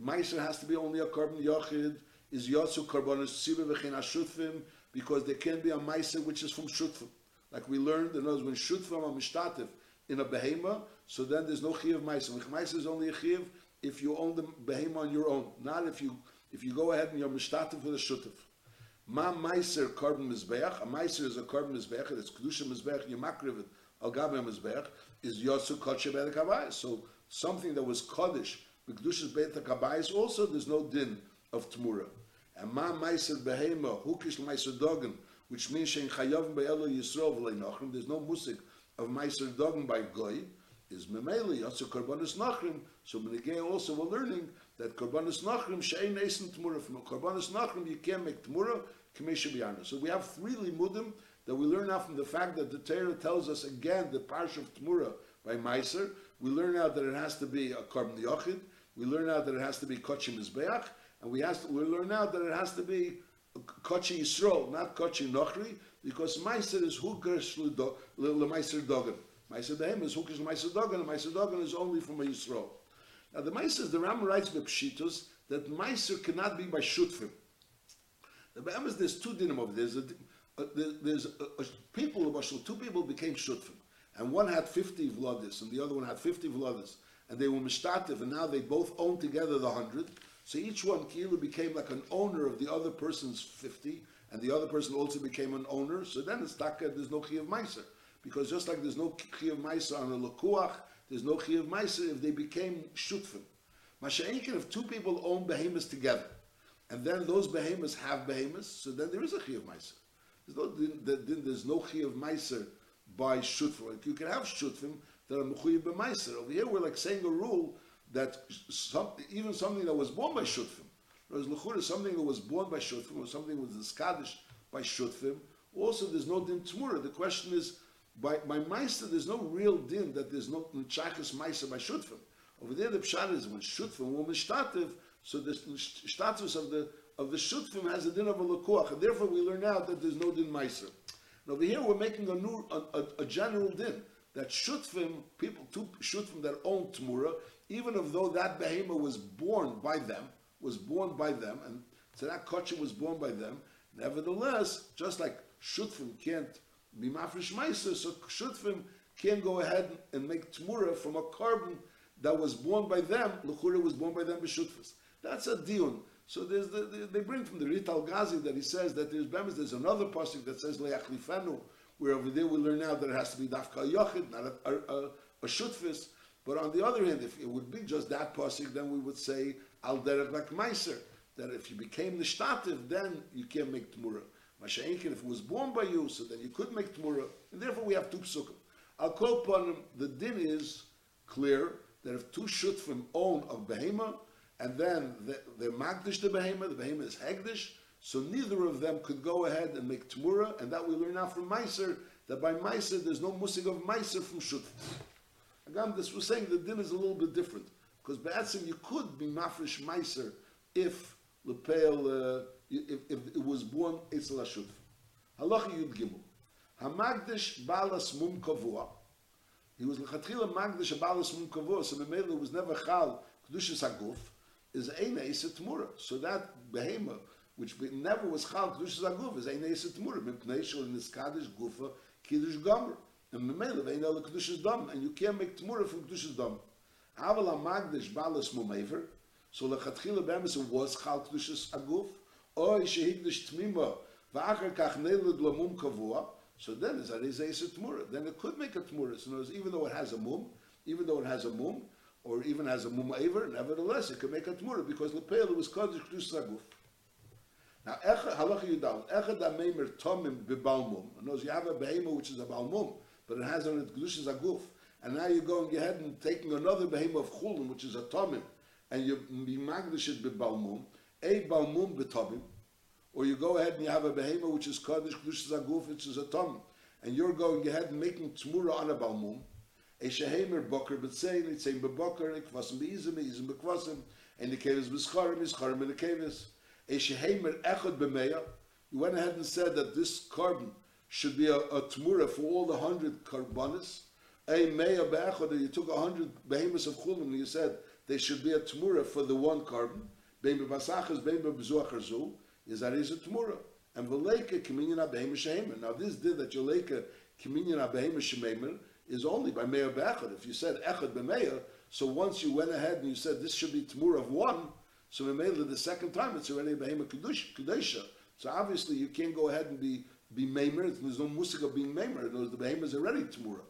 S1: Meiser has to be only a korban yochid. Is Yotzu korbanos tziva v'chein ashutfim because there can be a Meiser which is from shutfim. Like we learned, in other when shutfim are mishtativ in a behema, so then there's no chiv Meiser. Meiser is only a chiv if you own the behema on your own, not if you if you go ahead and you're mishtativ for the shutf. Ma meiser korban mizbeach. A meiser is a korban mizbeach. It's kedusha mizbeach. You makriv it al gabe mizbeach is yosu kodshe beit kabayis. So something that was kaddish kedusha beit kabayis also there's no din of tmura. And ma meiser behema hukish meiser dogen, which means shein chayavim be'elo yisrael v'lei nachrim. There's no musik of meiser dogen by goy. Is memeli yosu korbanis nachrim. So Benegay also we're learning that korbanis nachrim shein eisen tmura. From korbanis nachrim you can't make tmura kamesha biyana. So we have three limudim that we learn out from the fact that the Torah tells us again the parsha of tmura by Meiser. We learn out that it has to be a korban yochid. We learn out that it has to be kochi mizbeach, and we has to, we learn out that it has to be kochi yisrael, not kochi nochri, because Meiser is hukesh le Meiser dogan. Meiser behem is hukesh Meiser dogan, and Meiser dogan is only from a yisrael. Now the Meiser, the Ram writes Bepshitos that Meiser cannot be by Shutfim. The Be'emes, there's two dinim uh, there. There's, a, a, there's a, a, people, two people became Shutfim. And one had 50 vladis, and the other one had 50 vladis. And they were mishtativ, and now they both own together the 100. So each one, Kilu, became like an owner of the other person's 50, and the other person also became an owner. So then it's taka, there's no Chi of Meiser. Because just like there's no Chi of Meiser on a Lakuach, there's no Chi of Meiser if they became Shutfim. Masha'inkin, if two people own behemoths together, and then those behemoths have behemoths, so then there is a Chi of Meiser. There's no, there's no Chi of Meiser by Shutfim. Like you can have Shutfim that are Mechuyev b'Meiser. Over here we're like saying a rule that some, even something that was born by Shutfim, whereas Lechur is something that was born by Shutfim, or something that was discarded by Shutfim, also there's no din Tmura. The question is, by, by Meister, there's no real din that there's no Nchakas Meister by Shutfim. Over there, the Pshat is when Shutfim were Mishtativ, so the status of the of the Shutfim has a din of a Lekuach, and therefore we learn out that there's no din Meiser. And over here, we're making a, new, a, a, a general din that Shutfim, people, two Shutfim that own Tmura, even though that behemoth was born by them, was born by them, and so that kosher was born by them, nevertheless, just like Shutfim can't be mafresh meiser, so Shutfim can't go ahead and make Tmura from a korban that was born by them, Luchura was born by them b'Shutfis. That's a dion. So there's the, the, they bring from the Rital Gazi that he says that there's bemis, there's another pasuk that says le'achlifenu, where over there we learn now that it has to be dafka yochid, not a, a, a, a shutfis. But on the other hand, if it would be just that pasuk, then we would say al derech like meiser, that if you became the shtativ, then you can't make tmura. Masha'inkin, if it was born by you, so then you could make tmura, and therefore we have two psukim. Quote upon the din is clear that if two shutfim own a behema, and then they're magdish the behema, the behema is hegdish, so neither of them could go ahead and make tmura, and that we learn now from Meiser, that by Meiser there's no musig of Meiser from Shut. Again, this was saying the din is a little bit different, because Be'atzim you could be mafresh Meiser if Lepel, uh, if, if it was born it's la shuk halach yud gimu ha magdish balas mum kavua. He was lechatchila magdish balas mum kavua so memeilu was never chal kedusha saguf is eina isa tmura. So that behema which never was chal kedusha saguf is eina isa tmura. Min pnei niskadish gufa kedush gomra and memeilu veina la kedusha dam and you can't make tmura from kedusha dam hava la magdish balas mum ever. So the khatkhila was Chal khaltushus aguf Oy Shehigdish Tmima. V'achar Kach Neled Lamum Kavua. So then is that is a tmura. Then it could make a tmura. So even though it has a mum, even though it has a mum, or even has a mum aver, nevertheless it could make a tmura because lepel was kodesh kedus saguf. Now halacha yudal echad amemer tomim bebalmum. Knows you have a behema which is a balmum, but it has on it kedus saguf. And now you're going ahead and taking another behema of chulin which is a tomim, and you be magdish it bebalmum, a balmum betomim or you go ahead and you have a behema which is kaddish kedushas aguf, which is a tom, and you're going ahead and making tmura on a balmum, a shehemer boker b'tzein, it's saying b'boker, ikvasim beizim, beizim b'kvasim, and the kevis b'scharim, b'scharim in the kevis, a shehemer echad b'meya, you went ahead and said that this korban should be a, a tmura for all the hundred carbonis, a meya be'echad, you took a hundred behemoths of chulim, and you said they should be a tmura for the one korban, bein b'basachas, bein is that is a tmura. And v'leika kiminyan abehem shemer. Now this did that you leika kiminyan abehem shemer is only by meir be'echad. If you said echad b'meir, so once you went ahead and you said this should be tmura of one, so b'meir the second time it's already behem kedusha. So obviously you can't go ahead and be be meimer. There's no musik of being meimer. The behem is already tmura.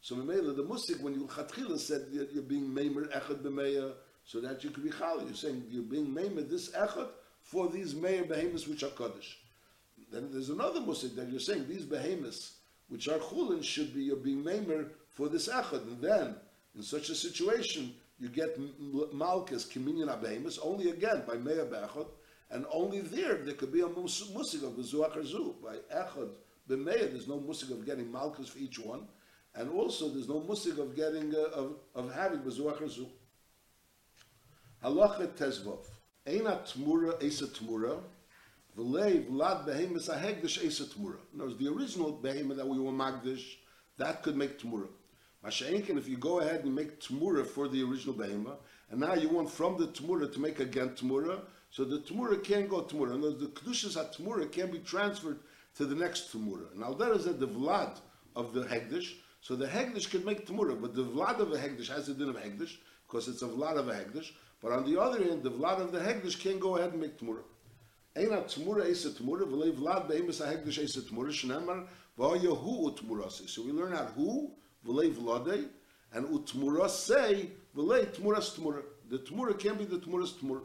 S1: So b'meir the musik when you chatchila said you're being meimer echad b'meir, so that you could be chal. You're saying you're being meimer this echad for these Meir behemoths which are Kaddish. Then there's another musik that you're saying these behemoths which are Chulin should be you're being Meimer for this Echad. And then, in such a situation, you get Malkas, Kiminyan behemoths only again by Meir Bechad, and only there there could be a musik of Arzu. By Echad, B'meir, there's no musik of getting Malkas for each one, and also there's no musik of getting, uh, of, of having Bezuach Arzu. Halacha Tezvov. Eina tmura esa tmura, v'lei vlad behemoth ahegdish esa tmura. In other words, the original behemoth that we were magdish, that could make tmura. Masha'inkin, if you go ahead and make tmura for the original behemoth, and now you want from the Tmura to make again Tmura, so the Tmura can't go Tmura. And the Kedushas HaTmura can be transferred to the next Tmura. And Aldera is the Vlad of the Hegdish, so the Hegdish can make Tmura, but the Vlad of the Hegdish has the din of Hegdish, because it's a Vlad of a Hegdish, but on the other hand, the Vlad of the Hegdish can go ahead and make Tmura. Eina Tmura Esa Tmura, V'lei Vlad Be'emes HaHegdish Esa Tmura, Shnemar, V'oya Hu Utmurasi. So we learn out Hu, V'lei Vladei, and Utmura say, V'lei Tmuras Tmura. The Tmura can be the Tmuras Tmura.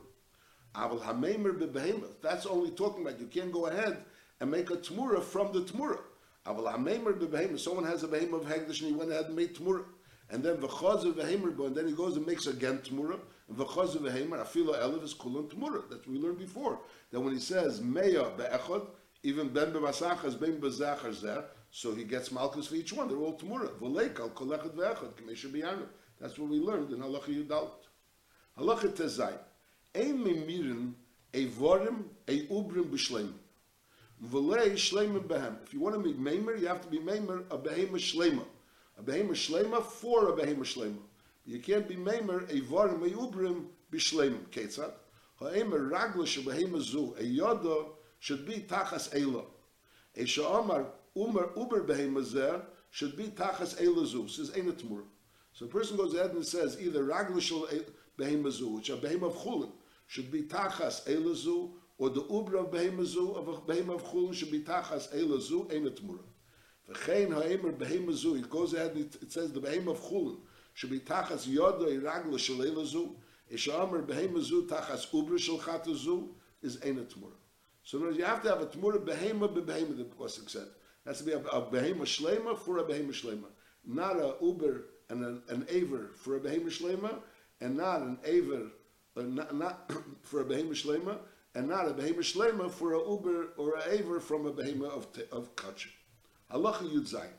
S1: Aval Hamemer Bebehemoth. That's only talking about you can't go ahead and make a Tmura from the Tmura. Aval Hamemer Bebehemoth. Someone has a Behemoth of Hegdish and he went ahead and made Tmura. And then V'chaz Behemoth, and then he goes and makes again Tmura. V'chaz Behemoth, Afilo Elev is Kulon Tmura. That's what we learned before. That when he says Meya Be'echad, even Ben B'Masachas, Ben B'Zachar there, so he gets Malchus for each one. They're all Tmura. V'leik al Kolechad Ve'echad, Kamesha B'Yanu. That's what we learned in Halacha Yudalt. Halacha Tezai. Ein Mimirin, a Vorim, a Ubrim B'Shleim. V'lei Shleimim Behem. If you want to make Meimer, you have to be Meimer a Behema Shlema. A Behema Shlema for a Behema Shlema. You can't be Meimer a Vorim, a Ubrim B'Shleimim. Ketzad. Ha'emer Raglish a Behema Zu, a Yodo, should be Tachas Eila. A Sha'amar Umar Uber Behema Zer, should be Tachas Eila Zu. Says Ein Tmur. So a person goes ahead and says either Raglish Behema Zu, which are Behema of Chulin, should be Tachas Eila Zu, or the Ubra of Behema Zu, of a Behema of Chulin, should be Tachas Eila Zu, Ein Tmur. V'chein ha'emer behema zu, it goes ahead it, it says the behema of chulin should be tachas yoda iragla shalela zu, ishamer behema zu tachas ubra shel chata zu is ena tmura. So words, you have to have a tmura behema bebehema, the Pasuk said. Has to be a, a behema shlema for a behema shlema. Not a uber and an, an aver for a behema shlema, and not an aver, uh, not, not *coughs* for a behema shlema, and not a behema shlema for a uber or a aver from a behema of, of kachim. Halacha Yud Zayin.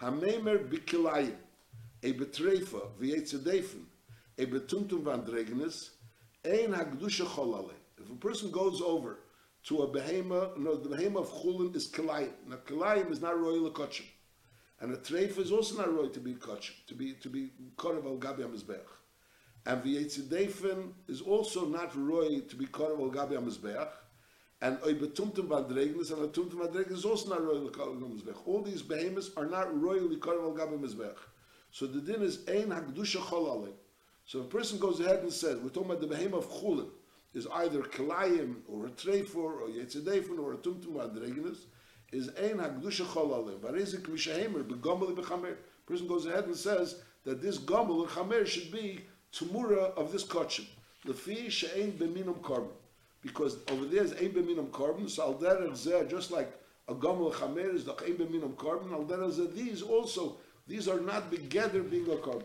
S1: Hamemer bikilayim, a betrefa, v'yetzedefen, a betuntum vandregenes, ein hagdusha cholale. If a person goes over to a behema, no, the behema of chulin is kilayim. Now kilayim is not royal kachim. And a treif is also not royal to be kachim, to be, to be korav al gabi amizbeach. And v'yetzedefen is also not royal to be korav al gabi amizbeach. And oy betumtum vadregnis and a tumtum vadregnis is also not royally called mizbech. All these behemoths are not royally called al gabi mizbech. So the din is ein hagdusha cholale. So if a person goes ahead and says, we're talking about the behemoth of chulin, is either kilayim or a treifor or yetzedefun or a tumtum vadregnis, is ein hagdusha cholale. Varezik mishahemer begomel bechamer. Person goes ahead and says that this gomel and chamer should be tumura of this kachim. Lefi she'ein beminum carbon because over there is ein b'minam carbon, so al derech zeh, just like a gomel chamer is the ein b'minam carbon, al derech zeh, these also, these are not together being a korban.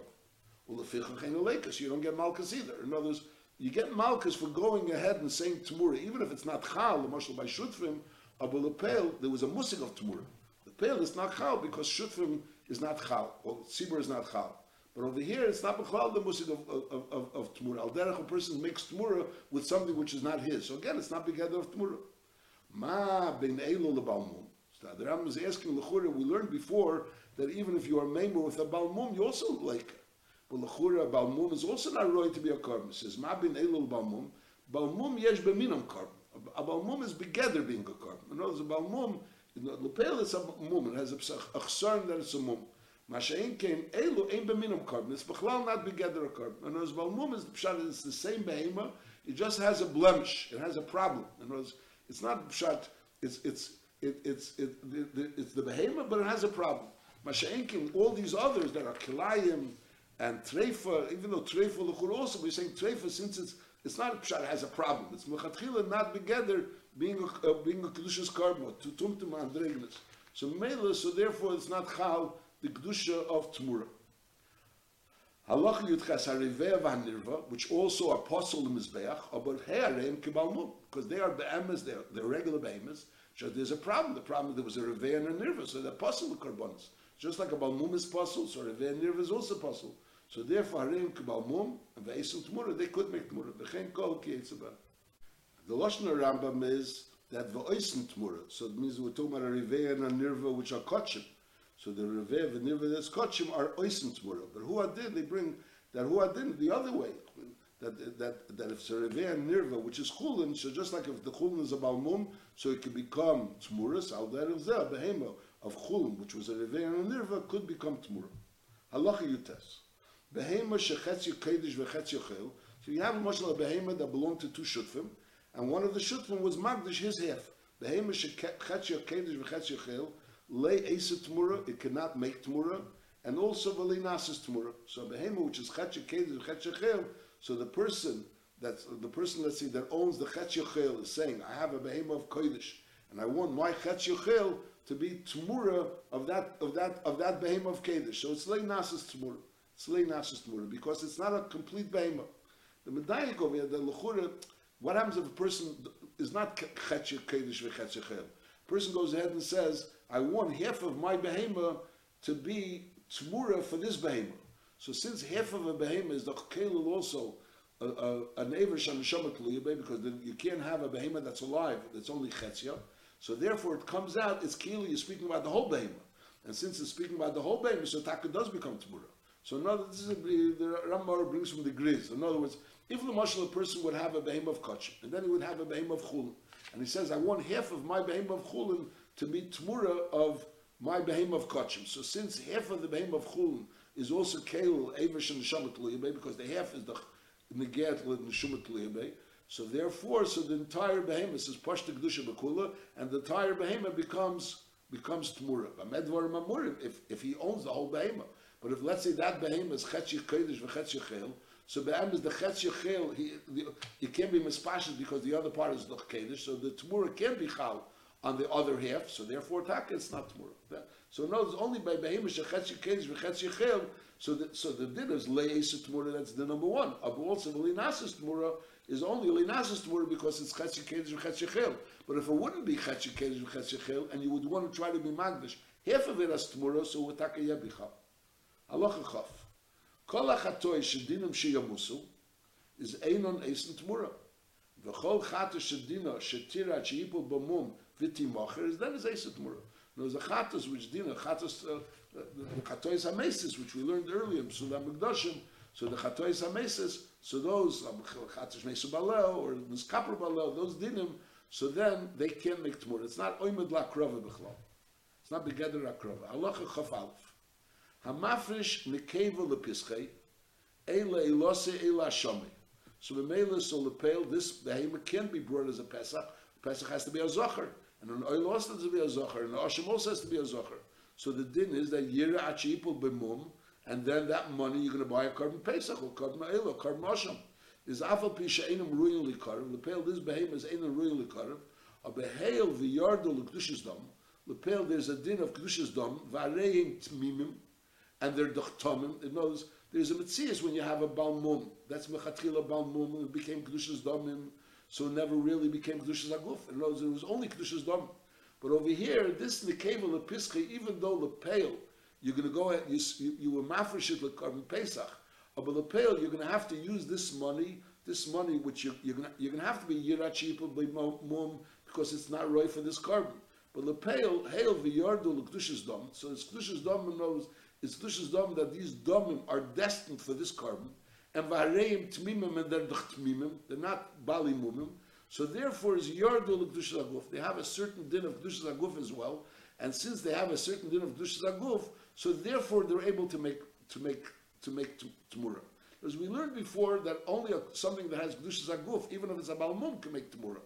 S1: Well, the you don't get malchus either. In other words, you get malchus for going ahead and saying tamura, even if it's not chal, the marshal by shutfim, abu lepel, there was a musik of tamura. The pale is not chal because shutfim is not chal, or tzibur is not chal. But over here, it's not b'chlal the musik of, of, of, of Tmura. Al derech, a person makes Tmura with something which is not his. So again, it's not together of Tmura. Ma ben elo lebalmum. So the Rambam is asking Lechura, we learned before that even if you are member with a balmum, you also like But Lechura, balmum is also not right to be a korban. It says, Ma ben elo lebalmum. Balmum yesh beminam korban. A balmum is together being a korban. In other words, a balmum, lepel is a mum, it has a chsarn that it's a mum. Masha'in came, Elu ain't beminum korban. It's bechlal not together a korban. In other words, Balmum is the pshat, it's the same behema, it just has a blemish, it has a problem. In other words, it's not pshat, it's, it's, it, it's, it, it, it's the behema, but it has a problem. Masha'in came, all these others that are kilayim and treifa, even though treifa luchur also, we're saying treifa since it's, it's not a pshat, has a problem. It's mechatchila not together being a, uh, being a kedushas korban, to tumtum and dregnas. So mela, so therefore it's not chal, the kedusha of Tmura. Halach Yudches Hariveh Vanirva, which also are in Mizbeach, about He'areim Kibalmum, because they are be'emes, they're, they're regular be'emes. So there's a problem. The problem there was a Reveh and a Nirva, so they're of Karbonis. Just like a Balmum is apostle, so and Nirva is also apostle. So therefore, Hareim Kibalmum and Ve'esim Tmura, they could make Tmura. V'chein kol ki The Lashon Rambam is that Ve'esim Tmura. So it means we're talking about a Reveh and a Nirva, which are Kotchim. So the Reveh and Nirva that's Kotchim are Oisim Tmura. But who are did? They bring that who adin the other way. That, that, that if Reveh and Nirva, which is Chulin, so just like if the Chulin is a Balmum, so it could become Tmuras, al derech zeh, behema of Chulin, which was a and Nirva, could become Tmura. Halacha Yutes. Behema shechetz Kedish v'chetz Yochel. So you have a mashal a behema that belonged to two shutfim, and one of the shutfim was Magdish, his half. Behema shechetz Kedish v'chetz Yochel, lay Esa Tmura, it cannot make Tmura, and also v'lei Nasis Tmura. So behema, which is chetz Kedish v'chetz Yochel, so the person that's the person, let's say, that owns the Chetz Yochel is saying, I have a behemoth of Kodesh, and I want my Chetz Yochel to be Tmura of that of that of that behemoth of Kodesh. So it's Lei Nasis Tmura. It's Lei Nasis Tmura because it's not a complete behemoth. The Medayik over here, the Lechura, what happens if a person is not Chetz Kodesh v'Chetz Yochel? person goes ahead and says, I want half of my behemoth to be Tmura for this behemoth. So since half of a behemoth is the kelul also a, an aver and because then you can't have a behemoth that's alive that's only chetzia. So therefore it comes out it's keilu you're speaking about the whole behemoth, and since it's speaking about the whole behemoth, so taka does become tmura. So in other, this is a, the brings from the Griz. In other words, if the marshal person would have a behemoth of kachim, and then he would have a behemoth of chulin, and he says, I want half of my behemoth of chulin to be tmura of my behemoth of kachim. So since half of the behemoth of chulin is also Kael Avish and Neshamat Liyabe because the half is the Negat Neshamat Liyabe. So therefore, so the entire behemoth is Pashta Gdusha Bakula, and the entire behemoth becomes becomes Tmura. If, if he owns the whole behemoth. But if let's say that behemoth is Chetzi Kodesh v'Chetzi Chel, so behemoth is the Chetzi Chel, he, the, he can't be mispashit because the other part is the Kodesh, so the Tmura can be Chal on the other half, so therefore Taka it's not Tmura. So no, it's only by Behemoth Shechetzi Kedesh V'Chetzi Chel, so the, so the din is Le'esa Tmura, that's the number one. Abu also Linasis Tmura is only Linasis Tmura because it's Chetzi Kedesh V'Chetzi Chel. But if it wouldn't be Chetzi Kedesh V'Chetzi Chel, and you would want to try to be Magdash, half of it as Tmura, so Taka Yebicha. Halacha Chaf. Kol HaChatoy Shedinim Sheyamusu is Einon Eisen Tmura. V'chol Chata Shedina Shetira Chiyipul B'mum V'Timocher is then is Eisen Tmura. There's a chatos which dina chatos uh, the chatois hamesis which we learned earlier in Psulam Mikdashim. So the chatois hamesis, so those um, chatos mesu balel or miskaper balel, those dinim. So then they can make tmur. It's not oimed la krova b'chlal. It's not begeder akrova. Halacha chaf alef. Hamafrish nekeva lepischei eila ilose eila shomi. So b'meila so lepel this behemoth can be brought as a pesach. Pesach has to be a zocher. And an oil also has to be a zocher, and an ashim also has to be a zocher. So the din is that yira achipul b'mum, and then that money you're going to buy a carbon pesach or carbon oil or carbon ashim. Is afal pisha einam ruyin likarev. The pale this behem is einam ruyin likarev. A yardul l'kedushas dam. The pale there's a din of kedushas dam vareim tmimim, and they're dochtomim. It knows there's a mitzias when you have a balmum. That's mechatchila balmum. It became kedushas damim so it never really became Kedushas Aguf. In other words, it was only Kedushas Dom. But over here, this Nekeva Lepischa, even though the pale, you're going to go ahead, you, you, you were mafresh it Carbon Pesach, but the pale, you're going to have to use this money, this money which you, you're going to, you're going to have to be Yirachipah by Mum, because it's not right for this carbon. But the pale, hail the yardu Kedushas Dom. So it's Kedushas Dom knows, it's Kedushas Dom that these Domim are destined for this carbon and vareim tmimim and they're tmimim, they're not bali mumim. So therefore, is yardul kedushas aguf. They have a certain din of kedushas aguf as well, and since they have a certain din of kedushas aguf, so therefore they're able to make to make to make tmura. As we learned before, that only a, something that has kedushas aguf, even if it's a balmum, can make tmura.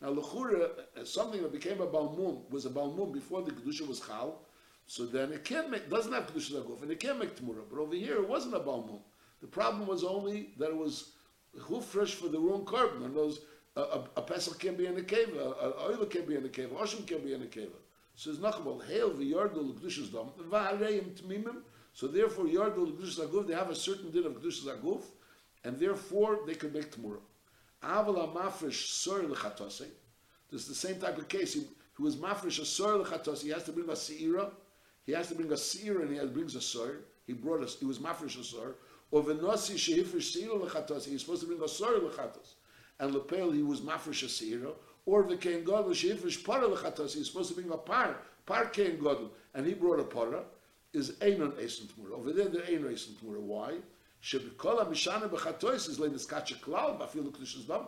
S1: Now, lechura, uh, something that became a balmum was a balmum before the kedusha was chal. So then it can't make doesn't have kedushas aguf, and it can't make tmura. But over here, it wasn't a balmum. The problem was only that it was fresh for the wrong korban. And those a, a, a pesach can be in a cave, a, oil can be in a cave, oshim can be in a cave. So it's not about hail v'yardul l'kedushas dam v'hareim tmimim. So therefore, yardul l'kedushas aguf, they have a certain din of kedushas aguf, and therefore they can make tmura. Aval mafresh sor l'chatase. This is the same type of case. He, he was mafresh a sor l'chatase. He has to bring a seira. He has to bring a seira, and he brings a sor. He brought us. He was mafresh a sor or v'nosi shehifrish seira lechatos, he's supposed to bring a sora lechatos, and lepel he was mafrish a seira, or v'kein gadol shehifrish para lechatos, he's supposed to bring a par, par kein gadol, and he brought a para, is einon esen tmura. Over there, there ain't esen tmura. Why? Shebikol ha-mishana b'chatos is le'niskacha klal, b'afil l'kdushas dam.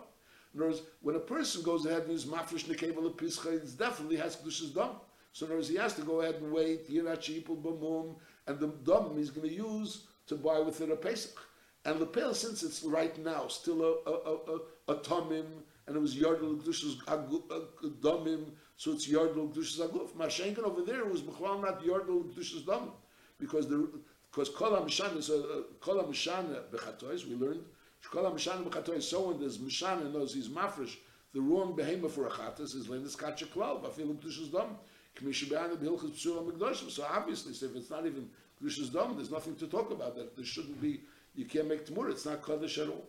S1: In other words, when a person goes ahead and is mafresh nekeva lepischa, he definitely has kdushas dam. So in other words, he has to go ahead and wait, yirachipul b'mum, and the dam he's going to use to buy with it a pesach. And the pale, since it's right now still a a a, a, a tomim, and it was yardul kedusha's damim, so it's yardul kedusha's aguf. Mashenkin over there was b'chol not yardul kedusha's dam, because the because kol hamishana is a kol hamishana bechatois. We learned Shkol HaMishana B'chatoy, so when there's Mishana knows he's mafresh, the wrong behemoth for a chatas is Lenis Kacha Klal, Bafil Kedusha's Dom, K'misha Be'ana B'hilchus Psula Megdoshim. So obviously, so if it's not even Kedusha's Dom, there's nothing to talk about that. There shouldn't be, you can't make Tmur, it's not kaddish at all.